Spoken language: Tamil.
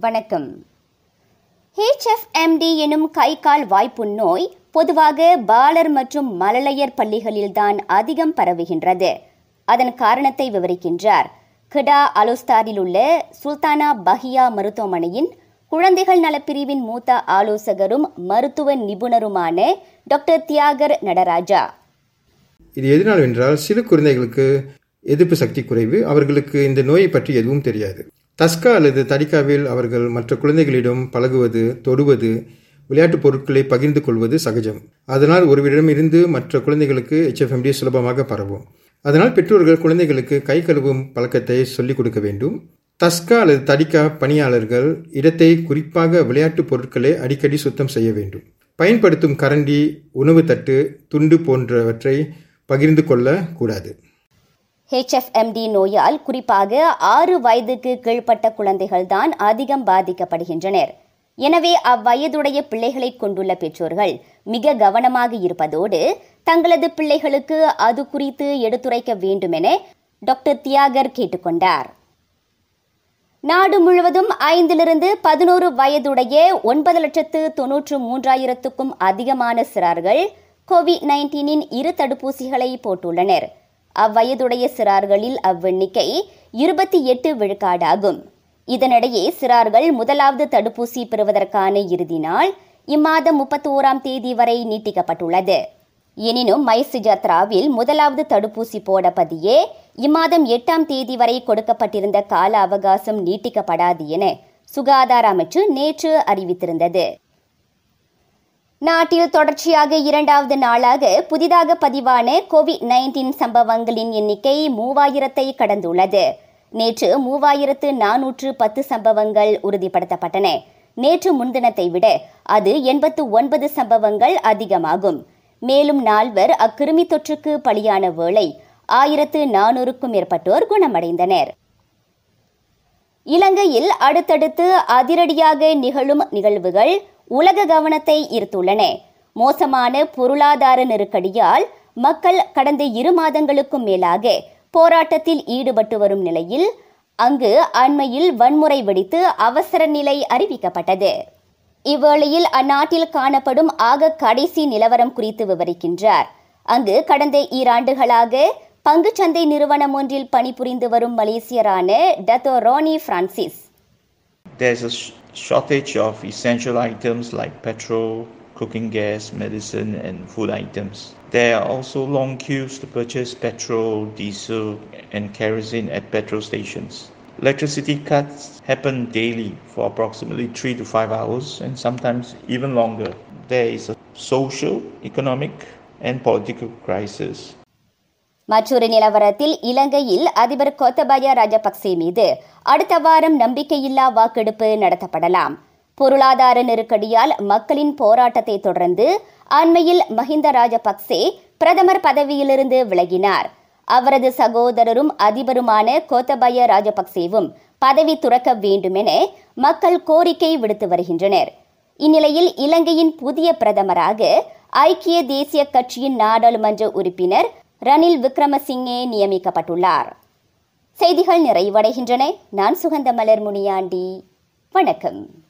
வணக்கம். ஹெச்எஃப்எம்டி எனும் கை கால் வாய்ப்புண் நோய் பொதுவாக பாலர் மற்றும் மழலையர் பள்ளிகளில்தான் அதிகம் பரவுகின்றது. அதன் காரணத்தை விவரிக்கின்றார். கிடா அலோஸ்தாரில் உள்ள சுல்தானா பஹியா மருத்துவமனையின் குழந்தைகள் நலப்பிரிவின் மூத்த ஆலோசகரும் மருத்துவ நிபுணருமான டாக்டர் தியாகர் நடராஜா. இது எதனால் என்றால் சிறு குழந்தைகளுக்கு எதிர்ப்பு சக்தி குறைவு அவர்களுக்கு இந்த நோயை பற்றி எதுவும் தெரியாது. தஸ்கா அல்லது தடிக்காவில் அவர்கள் மற்ற குழந்தைகளிடம் பழகுவது தொடுவது விளையாட்டுப் பொருட்களை பகிர்ந்து கொள்வது சகஜம். அதனால் ஒருவரிடமிருந்து மற்ற குழந்தைகளுக்கு ஹெச்எஃப்எம்டி சுலபமாக பரவும். அதனால் பெற்றோர்கள் குழந்தைகளுக்கு கை கழுவும் பழக்கத்தை சொல்லிக் கொடுக்க வேண்டும். தஸ்கா அல்லது தடிக்கா பணியாளர்கள் இடத்தை குறிப்பாக விளையாட்டுப் பொருட்களை அடிக்கடி சுத்தம் செய்ய வேண்டும். பயன்படுத்தும் கரண்டி உணவு தட்டு துண்டு போன்றவற்றை பகிர்ந்து கொள்ளக்கூடாது ஹெச்எஃப்எம்டி நோயால் குறிப்பாக ஆறு வயதுக்கு கீழ்ப்பட்ட குழந்தைகள்தான் அதிகம் பாதிக்கப்படுகின்றனர். எனவே அவ்வயதுடைய பிள்ளைகளை கொண்டுள்ள பெற்றோர்கள் மிக கவனமாக இருப்பதோடு தங்களது பிள்ளைகளுக்கு அது குறித்து எடுத்துரைக்க வேண்டுமென டாக்டர் தியாகர் கேட்டுக்கொண்டார். நாடு முழுவதும் ஐந்திலிருந்து பதினோரு வயதுடைய ஒன்பது லட்சத்து தொன்னூற்று மூன்றாயிரத்துக்கும் அதிகமான சிறார்கள் கோவிட் நைன்டீனின் இரு தடுப்பூசிகளை போட்டுள்ளனர். அவ்வயதுடைய சிறார்களில் அவ்வெண்ணிக்கை இருபத்தி எட்டு விழுக்காடாகும். இதனிடையே சிறார்கள் முதலாவது தடுப்பூசி பெறுவதற்கான இறுதி நாள் இம்மாதம் முப்பத்தோராம் தேதி வரை நீட்டிக்கப்பட்டுள்ளது. எனினும் மைசு ஜத்ராவில் முதலாவது தடுப்பூசி போடப்பதியே இம்மாதம் எட்டாம் தேதி வரை கொடுக்கப்பட்டிருந்த கால அவகாசம் நீட்டிக்கப்படாது என சுகாதார அமைச்சு நேற்று அறிவித்திருந்தது. நாட்டில் தொடர்ச்சியாக இரண்டாவது நாளாக புதிதாக பதிவான கோவிட் நைன்டீன் சம்பவங்களின் எண்ணிக்கை மூவாயிரத்தை கடந்துள்ளது. நேற்று மூவாயிரத்து நானூற்று பத்து சம்பவங்கள் உறுதிப்படுத்தப்பட்டன. நேற்று முன்தினத்தை விட அது எண்பத்து ஒன்பது சம்பவங்கள் அதிகமாகும். மேலும் நால்வர் அக்கிருமி தொற்றுக்கு பலியான வேளை ஆயிரத்து நானூறுக்கும் மேற்பட்டோர் குணமடைந்தனர். இலங்கையில் அடுத்தடுத்து அதிரடியாக நிகழும் நிகழ்வுகள் உலக கவனத்தை ஈர்த்துள்ளன. மோசமான பொருளாதார நெருக்கடியால் மக்கள் கடந்த இரு மாதங்களுக்கும் மேலாக போராட்டத்தில் ஈடுபட்டு வரும் நிலையில் அங்கு அண்மையில் வன்முறை வெடித்து அவசர நிலை அறிவிக்கப்பட்டது. இவ்வேளையில் அந்நாட்டில் காணப்படும் ஆக கடைசி நிலவரம் குறித்து விவரிக்கின்றார். அங்கு கடந்த ஈராண்டுகளாக பங்குச்சந்தை நிறுவனம் ஒன்றில் பணிபுரிந்து வரும் மலேசியரான Dato Ronnie Francis. There's a sh- shortage of essential items like petrol, cooking gas, medicine, and food items. There are also long queues to purchase petrol, diesel, and kerosene at petrol stations. Electricity cuts happen daily for approximately three to five hours, and sometimes even longer. There is a social, economic, and political crisis. மற்றொரு நிலவரத்தில் இலங்கையில் அதிபர் கோத்தபாய ராஜபக்சே மீது அடுத்த வாரம் நம்பிக்கையில்லா வாக்கெடுப்பு நடத்தப்படலாம். பொருளாதார நெருக்கடியால் மக்களின் போராட்டத்தை தொடர்ந்து அண்மையில் மஹிந்த ராஜபக்சே பிரதமர் பதவியிலிருந்து விலகினார். அவரது சகோதரரும் அதிபருமான கோத்தபய ராஜபக்சேவும் பதவி துறக்க வேண்டுமென மக்கள் கோரிக்கை விடுத்து வருகின்றனர். இந்நிலையில் இலங்கையின் புதிய பிரதமராக ஐக்கிய தேசிய கட்சியின் நாடாளுமன்ற உறுப்பினர் ரணில் விக்ரமசிங்கே நியமிக்கப்பட்டுள்ளார். செய்திகள் நிறைவடைகின்றன. நான் சுகந்த மலர் முனியாண்டி. வணக்கம்.